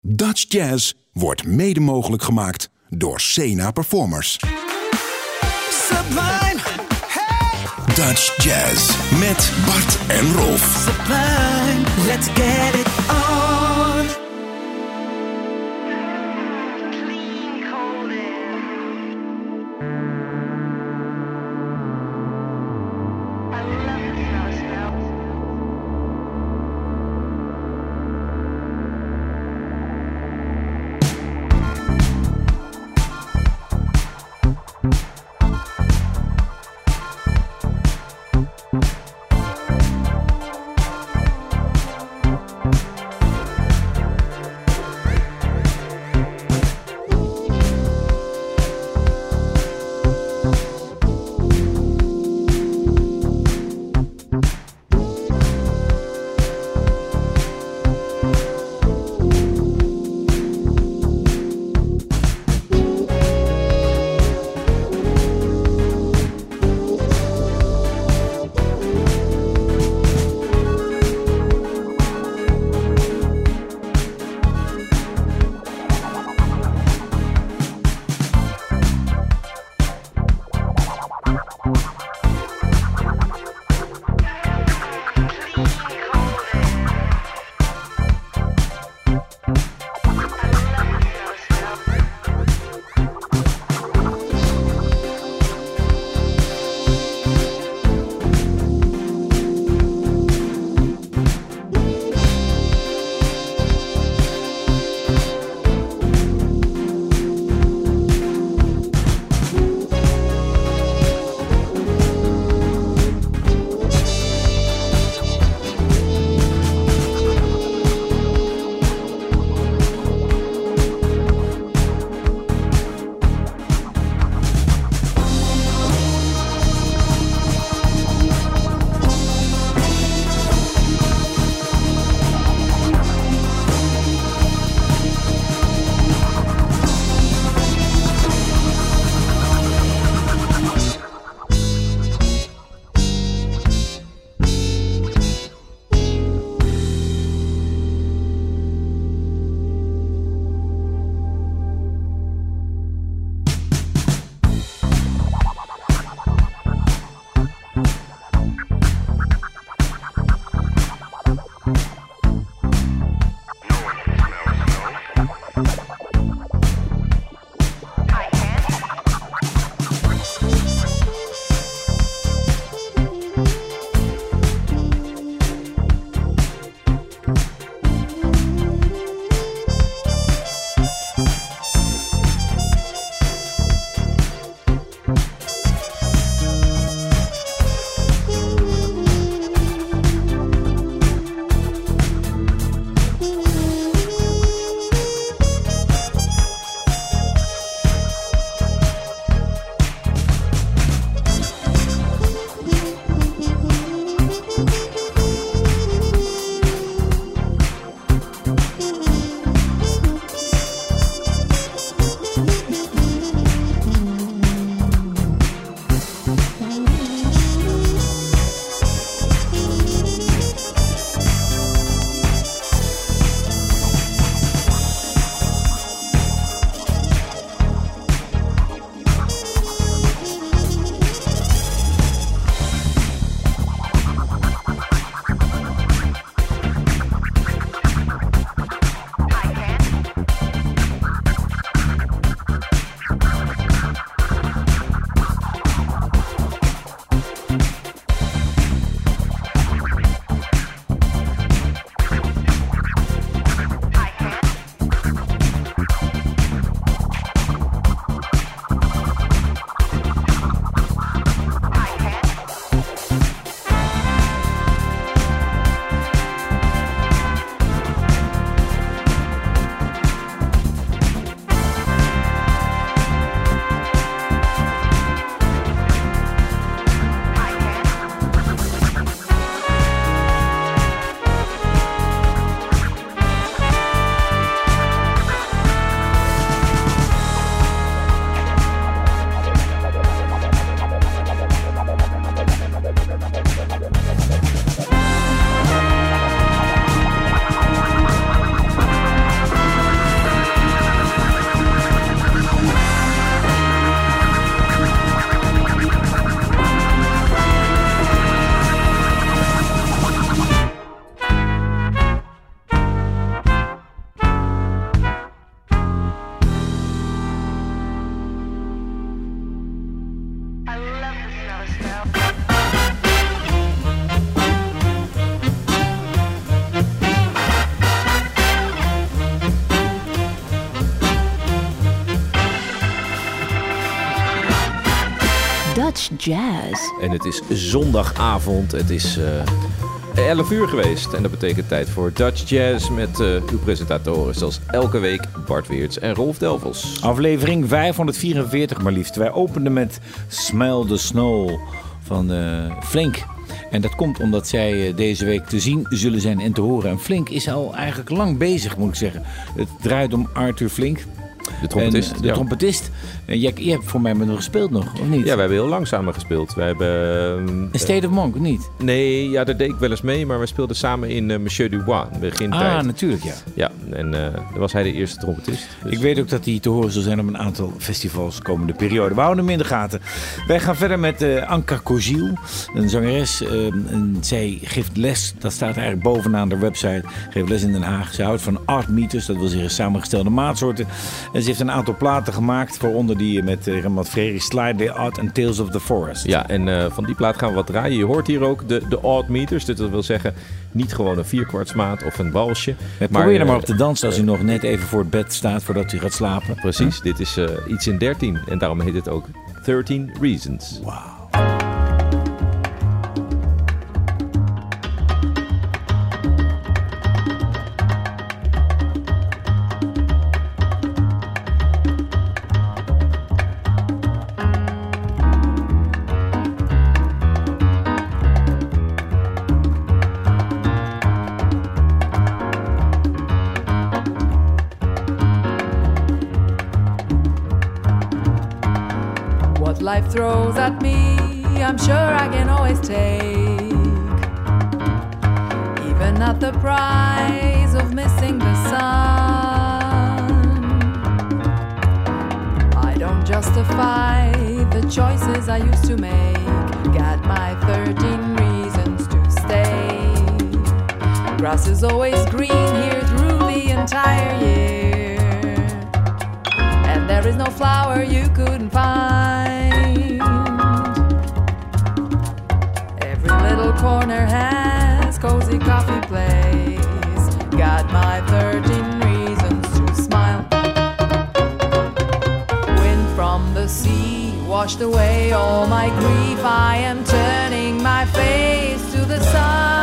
Dutch Jazz wordt mede mogelijk gemaakt door Sena Performers. Sublime, hey, Dutch Jazz met Bart en Rolf. sublime, let's get it on. Jazz. En het is zondagavond. Het is eh 11 uur geweest. En dat betekent tijd voor Dutch Jazz met eh, uw presentatoren zoals elke week Bart Weerts en Rolf Delvels. Aflevering 544 maar liefst. Wij openden met Smell the Snow van eh, Flink. En dat komt omdat zij deze week te zien zullen zijn en te horen. En Flink is al eigenlijk lang bezig, moet ik zeggen. Het draait om Arthur Flink. De trompetist. En, de ja. trompetist. En jij, jij hebt voor mij met hem gespeeld nog, of niet? Ja, wij hebben heel lang samen gespeeld. Wij hebben... ehm, Een State of Monk, niet? Nee, ja, daar deed ik wel eens mee, maar we speelden samen in eh, Monsieur Dubois, begin Ah, natuurlijk, ja. Ja, en eh daar was hij de eerste trompetist. Dus- Ik weet ook dat hij te horen zal zijn op een aantal festivals komende periode. We houden hem in de gaten. Wij gaan verder met eh, Anka Koziel, een zangeres. eh, en zij geeft les, dat staat eigenlijk bovenaan de website. Geeft les in Den Haag. Ze houdt van art meters, dat wil zeggen samengestelde maatsoorten. En ze heeft een aantal platen gemaakt, waaronder die met Rembrandt Frerichs Slide the Art and Tales of the Forest. Ja, en eh, van die plaat gaan we wat draaien. Je hoort hier ook de, de odd meters. Dus dat wil zeggen, niet gewoon een vierkwartsmaat of een walsje. Ja, probeer er maar eh, op te dansen als u nog net even voor het bed staat voordat u gaat slapen. Precies, dit is eh, iets in 13. En daarom heet het ook 13 Reasons. Wauw. Throws at me, I'm sure I can always take. Even at the price of missing the sun. I don't justify the choices I used to make. Got my 13 reasons to stay. Grass is always green here through the entire year and there is no flower you couldn't find. Corner has cozy coffee place. Got my 13 reasons to smile. Wind from the sea washed away all my grief. I am turning my face to the sun.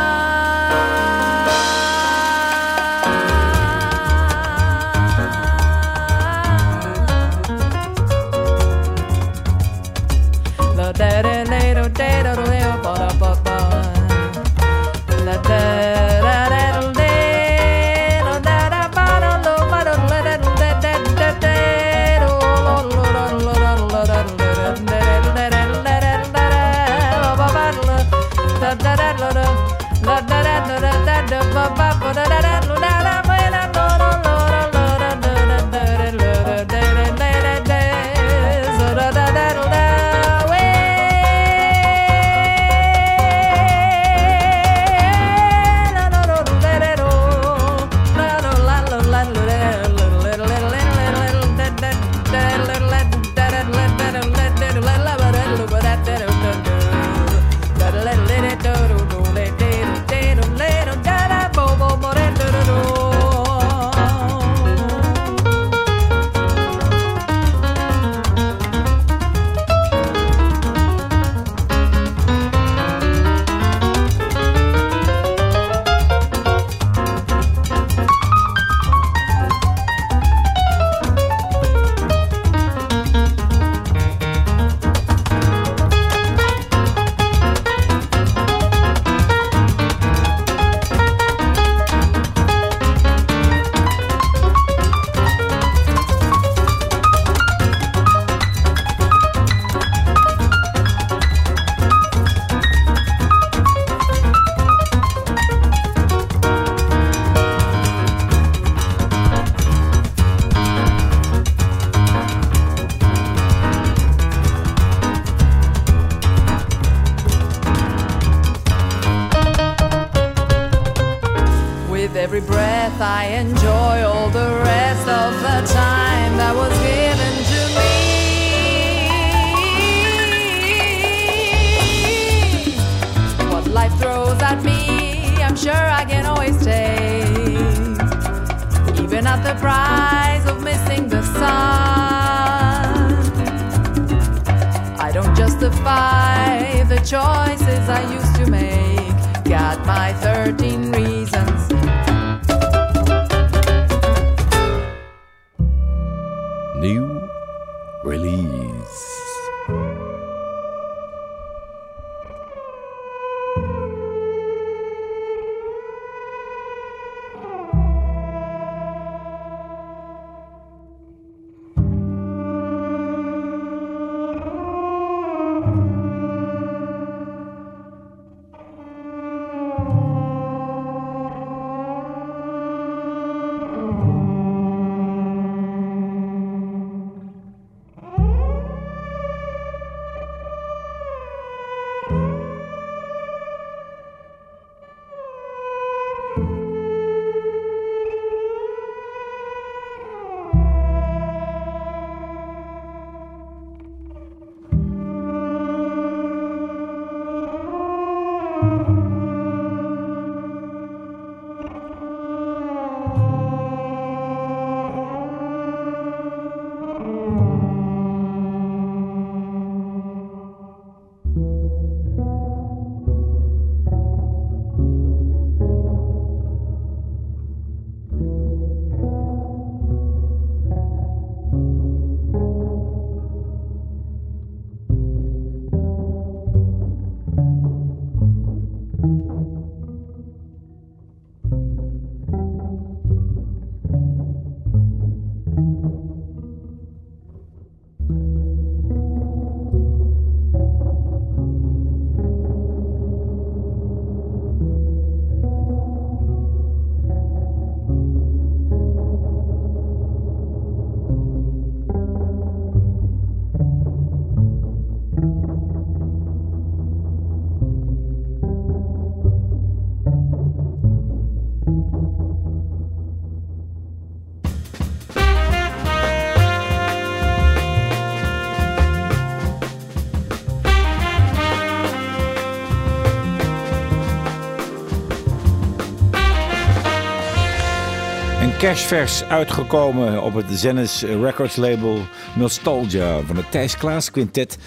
Cashvers uitgekomen op het Zennis Records label Nostalgia van het Thijs Klaas Quintet.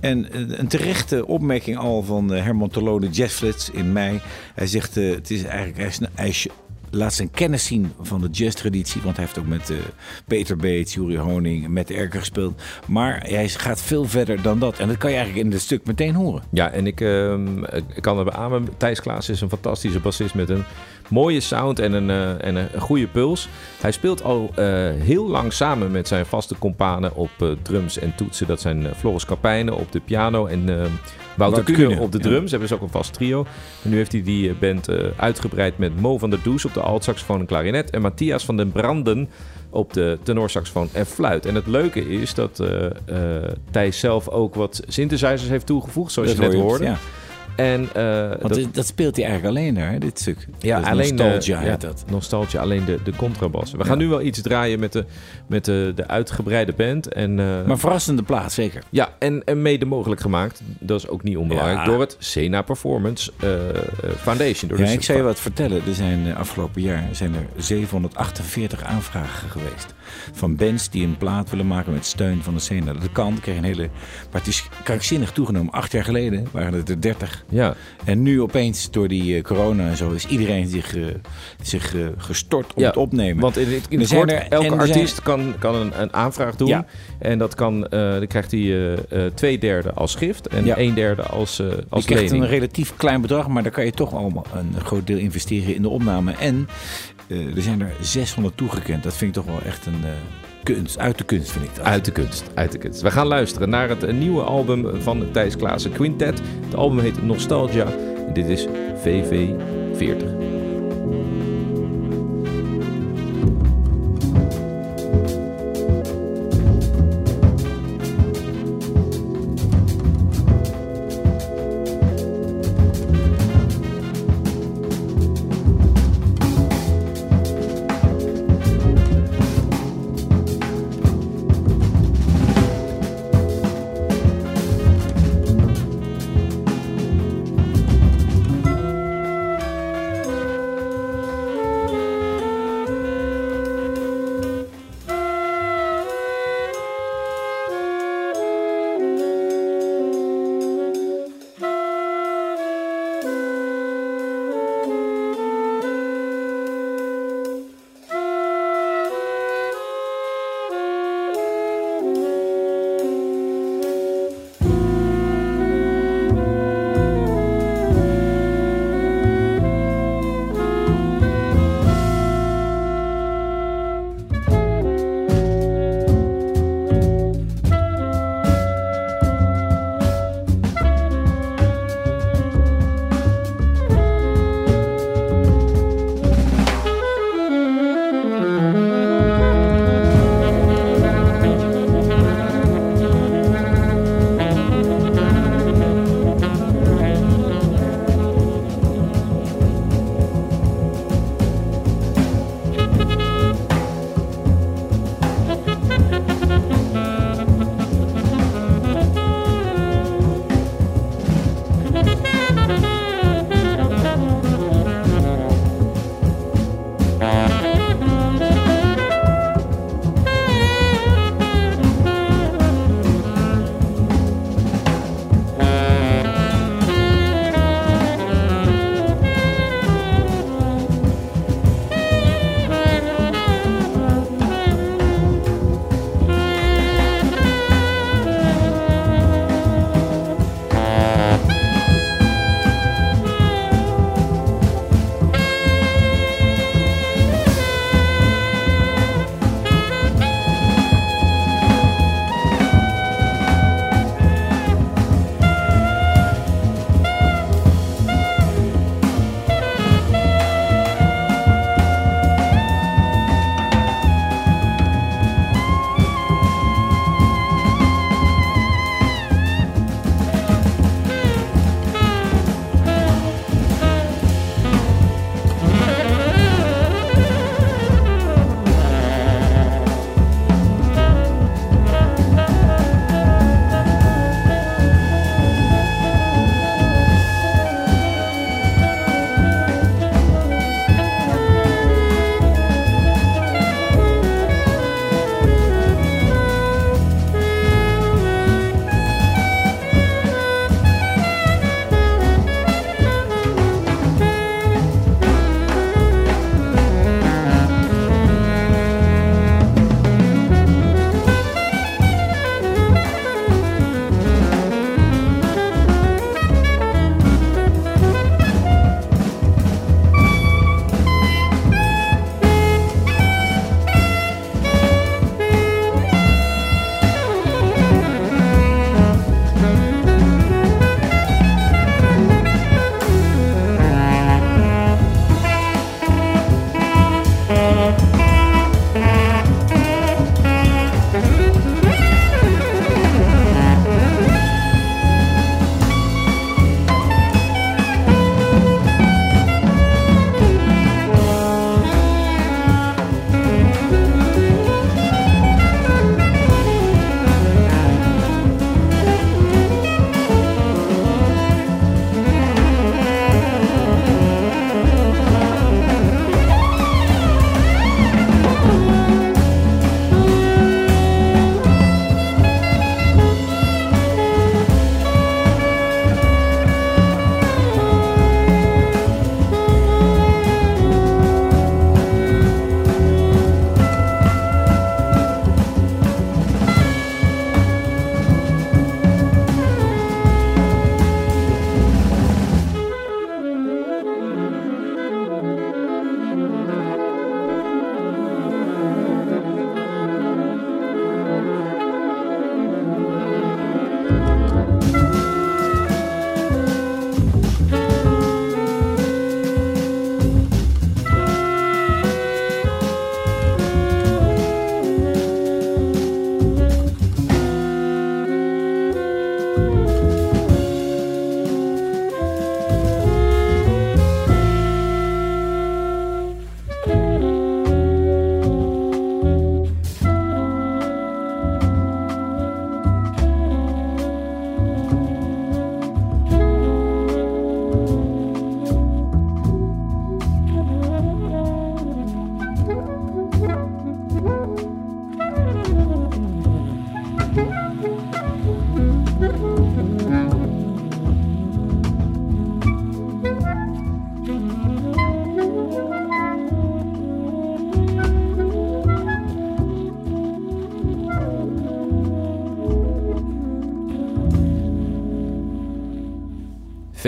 En eh, een terechte opmerking al van eh, Herman Tolode Jazzflits in mei. Hij zegt, eh, het is eigenlijk, hij, laat zijn kennis zien van de jazztraditie. Want hij heeft ook met Peter Bates, Juri Honing, met Erker gespeeld. Maar hij gaat veel verder dan dat. En dat kan je eigenlijk in het stuk meteen horen. Ja, en ik, ehm, ik kan beamen. Thijs Klaas is een fantastische bassist met een mooie sound en een, eh, en een goede puls. Hij speelt al eh, heel lang samen met zijn vaste companen op eh, drums en toetsen. Dat zijn Floris Kapijnen op de piano en Wouter Wouter op de ja. drums. Hebben ze ook een vast trio. En nu heeft hij die band uitgebreid met Mo van der Does op de altsaxofoon en klarinet. En Matthias van den Branden op de tenorsaxofoon en fluit. En het leuke is dat Thijs zelf ook wat synthesizers heeft toegevoegd, zoals Dat je net hoor hoorde. Ja. En eh, Want dat, dat speelt hij eigenlijk alleen daar, hè, dit stuk. ja, Dat alleen Nostalgia heet ja, dat. Nostalgia, alleen de, de contrabas. We gaan nu wel iets draaien met de, met de, de uitgebreide band. En, eh, Maar verrassende plaat, zeker. ja, en, en mede mogelijk gemacht, dat is ook niet onbelangrijk, Ja. door het Sena Performance eh, eh, Foundation. Door Ja, de ik zou je wat vertellen. Er zijn eh, afgelopen jaar zijn er 748 aanvragen geweest. Van bands die een plaat willen maken met steun van de scene. Dat kan, kreeg een hele... Maar het is krankzinnig toegenomen. Acht jaar geleden waren het er 30. Ja, En nu opeens, door die eh, corona en zo, is iedereen zich, eh, zich eh, gestort om Ja, het opnemen. Want in, het- in het kort, er- elke zijn- artiest kan, kan een, een aanvraag doen. Ja. En dat kan, dan krijgt hij twee derde als gift en Ja. een derde als, je als krijgt lening. een relatief klein bedrag, maar daar kan je toch allemaal een groot deel investeren in de opname. En er zijn er 600 toegekend. Dat vind ik toch wel echt een eh, kunst, uit de kunst vind ik dat. Uit de kunst, uit de kunst. We gaan luisteren naar het eh, nieuwe album van Thijs Klaassen Quintet. Het album heet Nostalgia dit is VV40.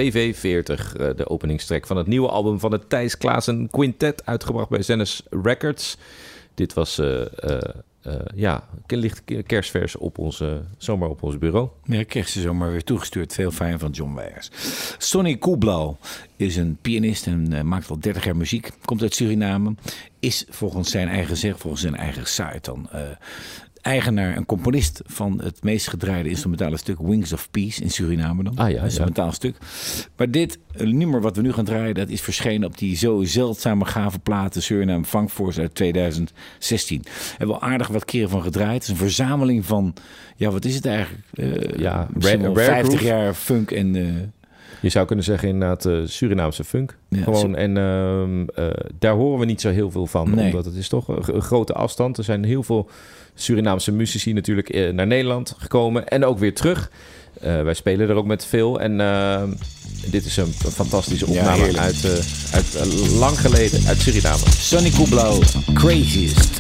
VV40, eh, de openingstrek van het nieuwe album van het Thijs Klaassen Quintet, uitgebracht bij Zennis Records. Dit was eh, eh, ja, licht kerstvers op onze, zomaar op ons bureau. Ja, kreeg ze zomaar weer toegestuurd. Veel fijn van John Weijers. Sonny Koeblau is een pianist en maakt al 30 jaar muziek. Komt uit Suriname. Is volgens zijn eigen zeg, volgens zijn eigen site dan... eigenaar en componist van het meest gedraaide instrumentale stuk Wings of Peace in Suriname dan. Ah, ja, Een instrumentaal ja. stuk. Maar dit eh, nummer wat we nu gaan draaien, dat is verschenen op die zo zeldzame gave platen Suriname Funk Force uit 2016. Hebben we al aardig wat keren van gedraaid. Het is een verzameling van, ja wat is het eigenlijk? Eh, Ja, rare- wel rare 50 groove. jaar funk en... eh, Je zou kunnen zeggen inderdaad eh, Surinaamse funk. Ja, Gewoon, en ehm, eh, daar horen we niet zo heel veel van. Nee. Omdat het is toch een, een grote afstand. Er zijn heel veel Surinaamse muzici natuurlijk eh, naar Nederland gekomen. En ook weer terug. Wij spelen er ook met veel. En ehm, dit is een, fantastische opname uit, uit lang geleden uit Suriname. Sonny Koeblau, Craziest.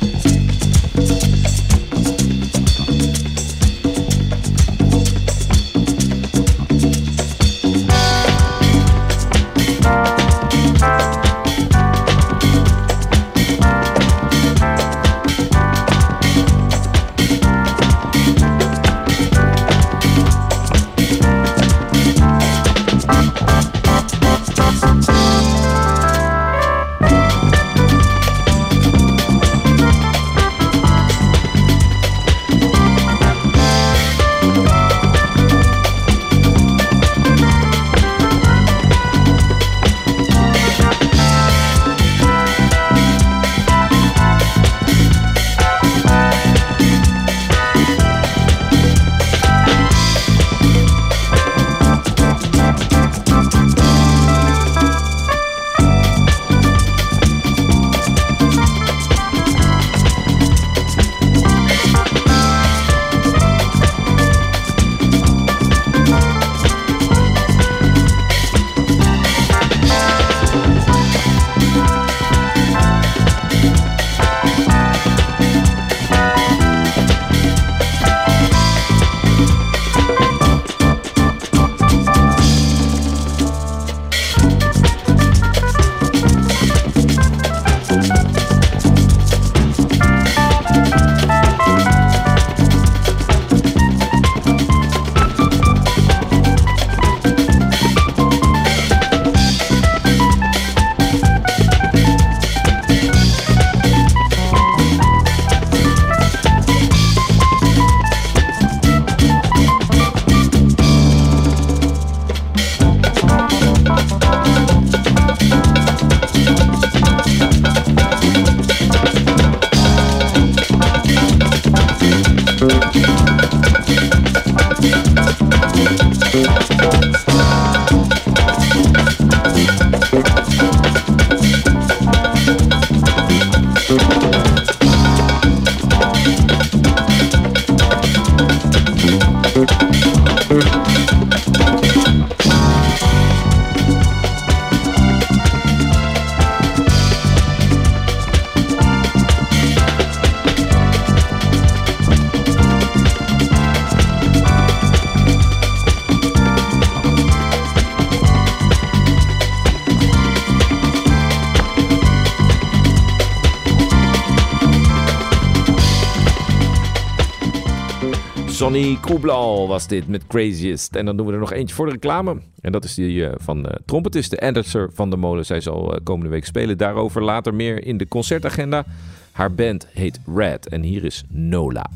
Koeblau was dit met Craziest. En dan doen we er nog eentje voor de reclame. En dat is die eh, van eh trompetist, de Anderson van der Molen. Zij zal eh, komende week spelen. Daarover later meer in de concertagenda. Haar band heet Red. En hier is Nola.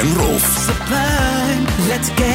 En Rolf. Let's get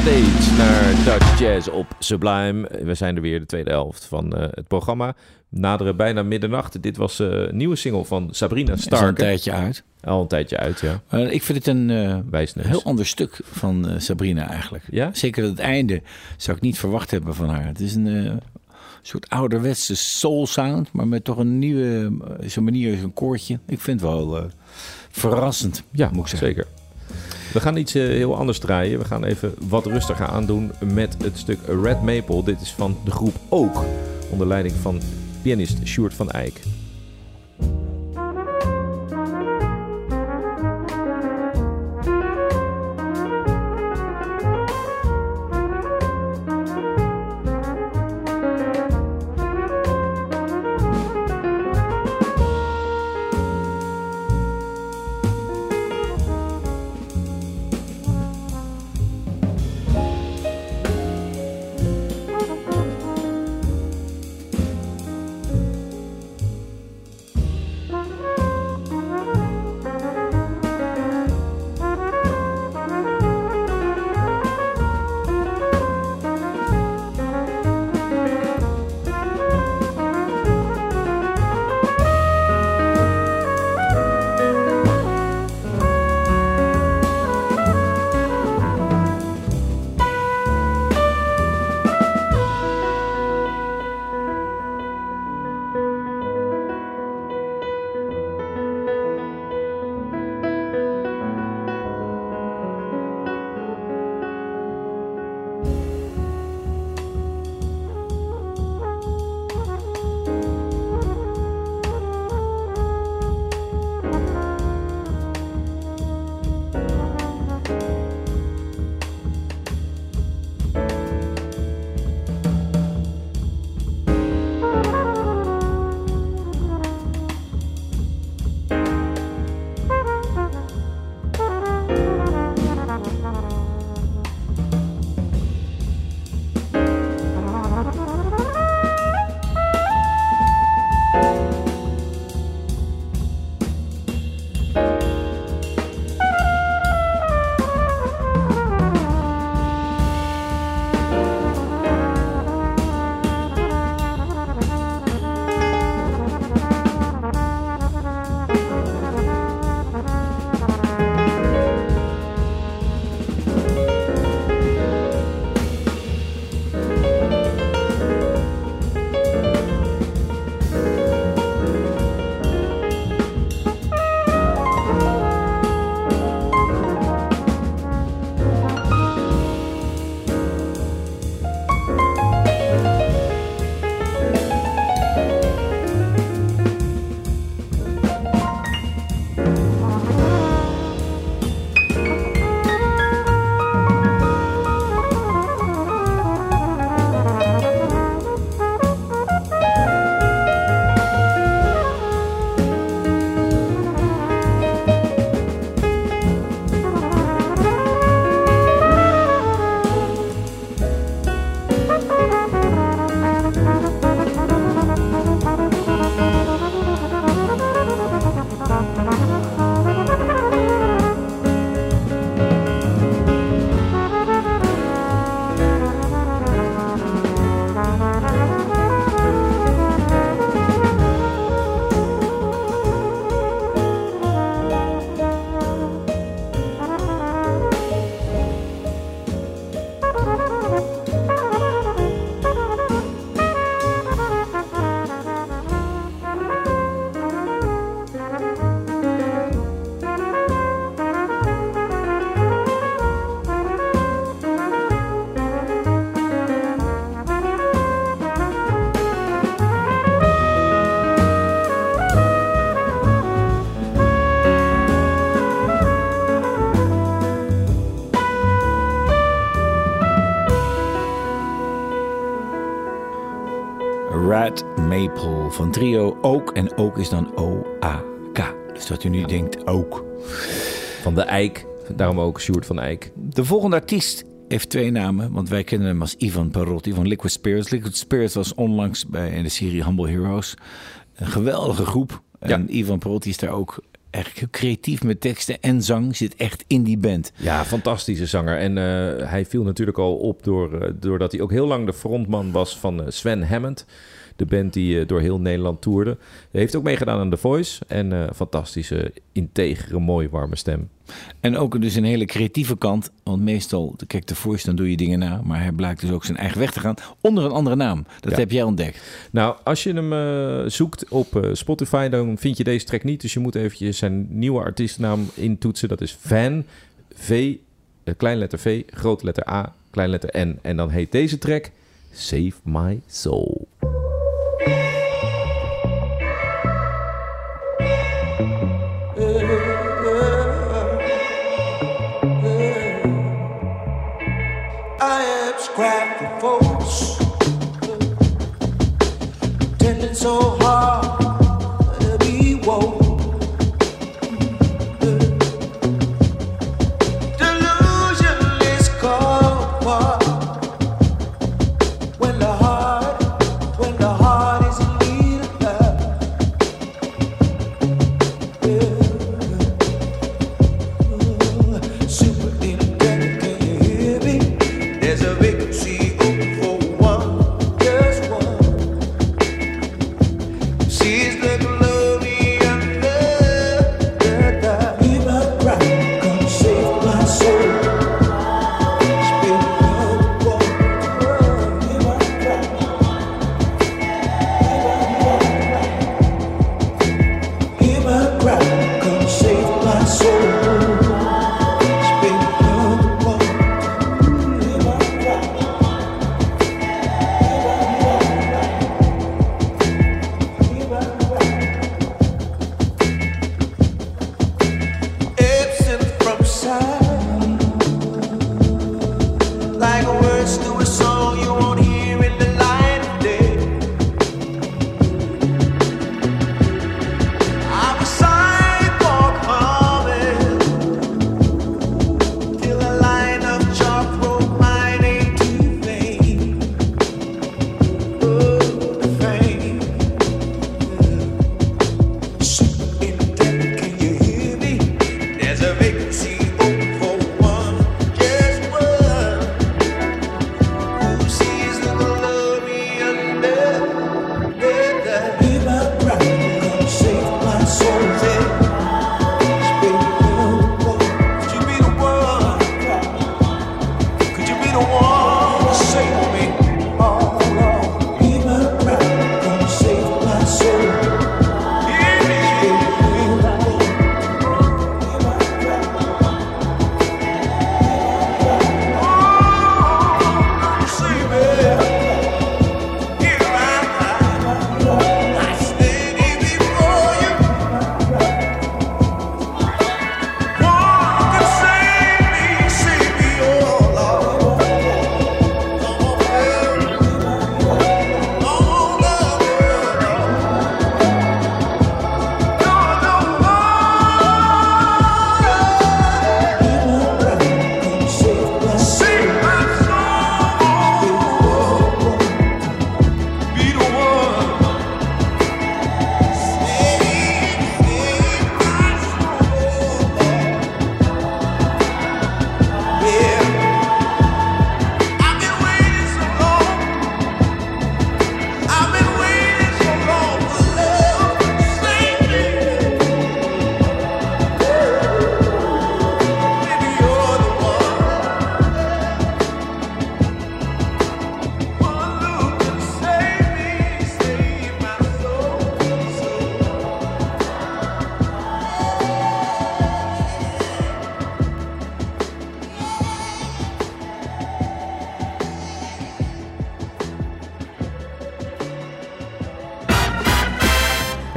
steeds naar Dutch Jazz op Sublime. We zijn er weer, de tweede helft van eh, het programma. Naderen bijna middernacht. Dit was eh, een nieuwe single van Sabrina Is al een Stark. tijdje uit. Al een tijdje uit, ja. Ik vind het een eh, heel ander stuk van Sabrina eigenlijk. Ja? Zeker het einde zou ik niet verwacht hebben van haar. Het is een soort ouderwetse soul sound, maar met toch een nieuwe zo'n manier, zo'n koortje. Ik vind het wel verrassend, Ja, moet ik zeggen. zeker. We gaan iets eh, heel anders draaien. We gaan even wat rustiger aandoen met het stuk Red Maple. Dit is van de groep Ook, onder leiding van pianist Sjoerd van Eyck. Van trio Ook. En Ook is dan O-A-K. Dus dat u nu denkt ook. Van de Eik, daarom ook Sjoerd van Eyck. De volgende artiest heeft twee namen, want wij kennen hem als Ivan Parotti van Liquid Spirits. Liquid Spirits was onlangs bij de serie Humble Heroes een geweldige groep. En Ivan Parotti is daar ook eigenlijk heel creatief met teksten en zang. Zit echt in die band. Ja, fantastische zanger. En eh, hij viel natuurlijk al op door, eh, doordat hij ook heel lang de frontman was van eh, Sven Hammond. De band die eh, door heel Nederland toerde. Heeft ook meegedaan aan The Voice. En eh, fantastische, integere, mooie, warme stem. En ook dus een hele creatieve kant. Want meestal, kijk, de Voice, dan doe je dingen na. Maar hij blijkt dus ook zijn eigen weg te gaan. Onder een andere naam. Dat Ja. heb jij ontdekt. Nou, als je hem eh, zoekt op Spotify, dan vind je deze track niet. Dus je moet eventjes zijn nieuwe artiestennaam intoetsen. Dat is Van, V, klein letter V, grote letter A, klein letter N. En dan heet deze track Save My Soul.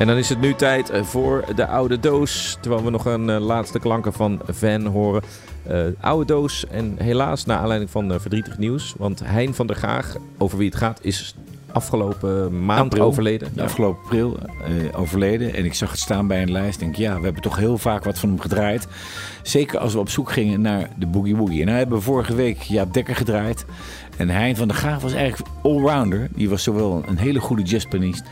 En dan is het nu tijd eh, voor de oude doos. Terwijl we nog een eh, laatste klanken van Van horen. Eh, oude doos en helaas naar aanleiding van verdrietig nieuws. Want Hein van der Gaag, over wie het gaat, is afgelopen maand April. overleden. De afgelopen april overleden. En ik zag het staan bij een lijst. Denk, ja, we hebben toch heel vaak wat van hem gedraaid. Zeker als we op zoek gingen naar de Boogie Woogie. En nou hebben we vorige week Jaap Dekker gedraaid. En Hein van der Graaf was eigenlijk allrounder. Die was zowel een hele goede jazzpianist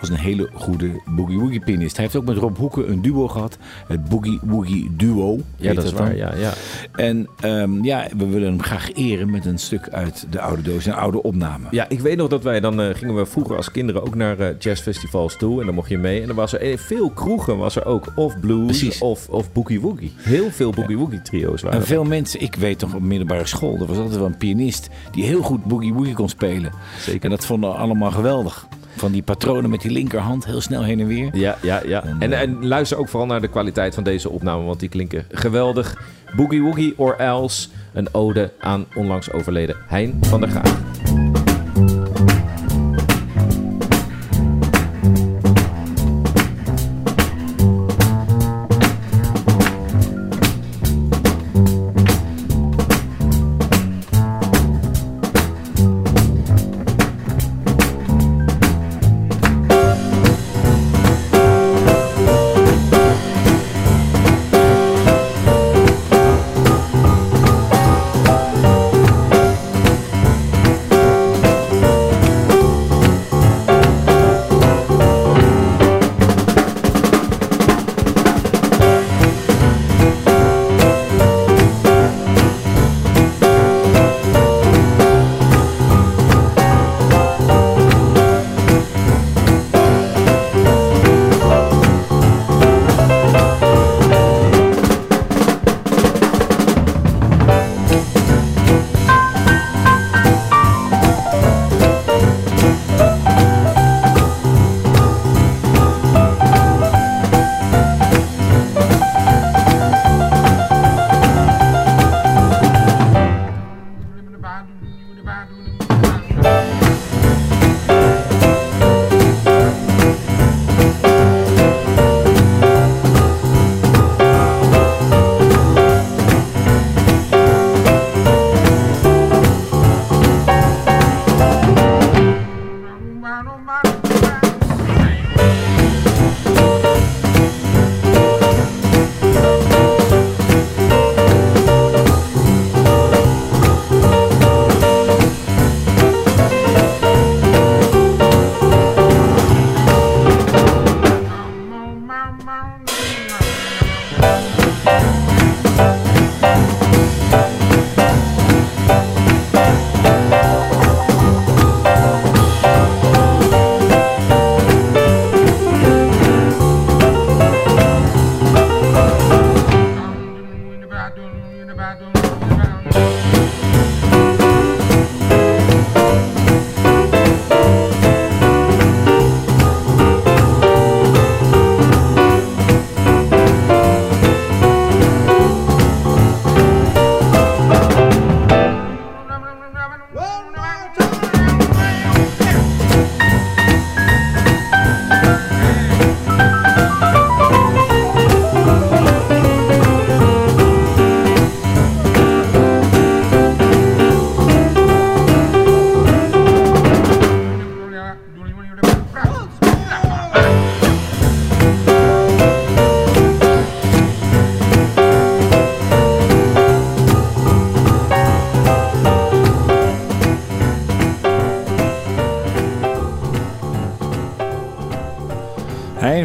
als een hele goede boogie-woogie pianist. Hij heeft ook met Rob Hoeken een duo gehad. Het boogie-woogie duo. Ja, dat is waar. Ja, ja. En ehm, ja, we willen hem graag eren met een stuk uit de oude doos. Een oude opname. Ja, ik weet nog dat wij dan eh, gingen we vroeger als kinderen ook naar eh, jazzfestivals toe. En dan mocht je mee. En dan was er eh, veel kroegen was er ook. Of blues Precies. of, of boogie woogie. Heel veel boogie woogie trio's waren En veel mensen, ik weet nog op middelbare school, er was altijd wel een pianist die heel goed boogie-woogie kon spelen. Zeker. En dat vonden we allemaal geweldig. Van die patronen met die linkerhand heel snel heen en weer. Ja, ja, ja. En, en luister ook vooral naar de kwaliteit van deze opname, want die klinken geweldig. Boogie Woogie or Else, een ode aan onlangs overleden Hein van der Graaf.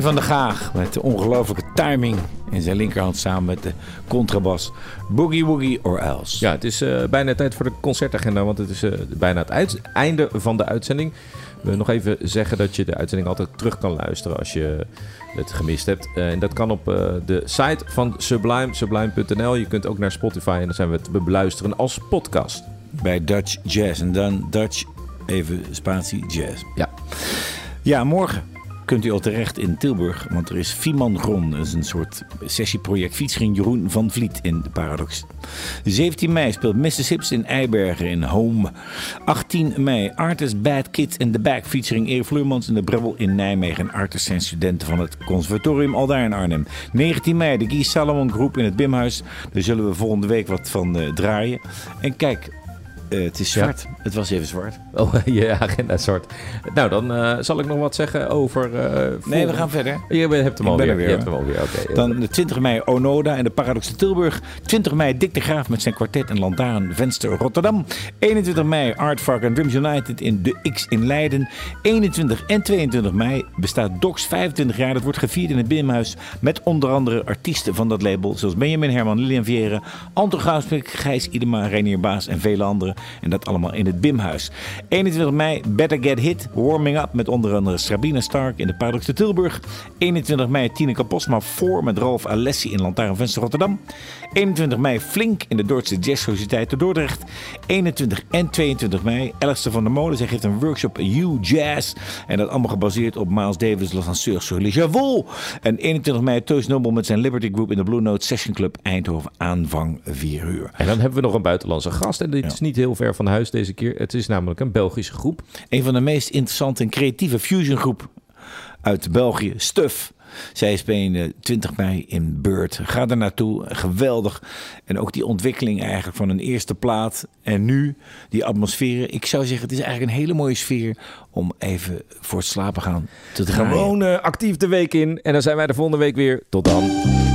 Van der Gaag met de ongelofelijke timing in zijn linkerhand samen met de contrabas. Boogie Woogie or Else. Ja, het is eh, bijna tijd voor de concertagenda, want het is eh, bijna het uit- einde van de uitzending. We nog even zeggen dat je de uitzending altijd terug kan luisteren als je het gemist hebt. Eh, en dat kan op de site van Sublime, sublime.nl. Je kunt ook naar Spotify en dan zijn we te beluisteren als podcast. Bij Dutch Jazz. En dan Dutch, even spatie jazz. Ja. Ja, morgen kunt u al terecht in Tilburg. Want er is Fiman Gron. Dat is een soort sessieproject. Fietsging Jeroen van Vliet in de Paradox. 17 mei speelt Mississippi in Eibergen in Home. 18 mei Artist Bad Kids in the Back. Featuring Erik Vleurmans in de Brebbel in Nijmegen. En artists zijn studenten van het conservatorium Aldaar in Arnhem. 19 mei de Guy Salomon Groep in het Bimhuis. Daar zullen we volgende week wat van eh, draaien. En kijk, Eh, het is Ja. zwart. Het was even zwart. Oh, je agenda soort. Nou, dan eh, zal ik nog wat zeggen over... eh, Nee, we gaan verder. Je hebt hem alweer. er weer, Je hebt hem alweer, oké. Dan de 20 mei Onoda en de Paradox in Tilburg. 20 mei Dick de Graaf met zijn kwartet en lantaarn Venster Rotterdam. 21 mei Aardvark en Drums United in de X in Leiden. 21 en 22 mei bestaat Docs 25 jaar. Dat wordt gevierd in het Binnenhuis met onder andere artiesten van dat label. Zoals Benjamin Herman, Lilian Vieren, Anton Gouwspik, Gijs Idema, Reinier Baas en vele anderen. En dat allemaal in het Bimhuis. 21 mei Better Get Hit, Warming Up met onder andere Sabina Stark in de Paradox te Tilburg. 21 mei Tineke Posma voor met Ralf Alessi in Lantaarnvenster Rotterdam. 21 mei Flink in de Duitse Jazz Sociëteit te Dordrecht. 21 en 22 mei Alistair van der Molen. Zij geeft een workshop You Jazz. En dat allemaal gebaseerd op Miles Davis' Le Danseur sur les Javaux. En 21 mei Teus Nobel met zijn Liberty Group in de Blue Note Session Club Eindhoven aanvang 4 uur. En dan hebben we nog een buitenlandse gast. En dit is niet heel ver van huis deze keer. Het is namelijk een Belgische groep. Een van de meest interessante en creatieve fusiongroep uit België, Stuf. Zij spelen 20 mei in Beurt. Ga er naartoe, geweldig. En ook die ontwikkeling eigenlijk van een eerste plaat. En nu die atmosfeer. Ik zou zeggen, het is eigenlijk een hele mooie sfeer om even voor het slapen gaan te draaien. Gewoon eh, actief de week in. En dan zijn wij de volgende week weer. Tot dan.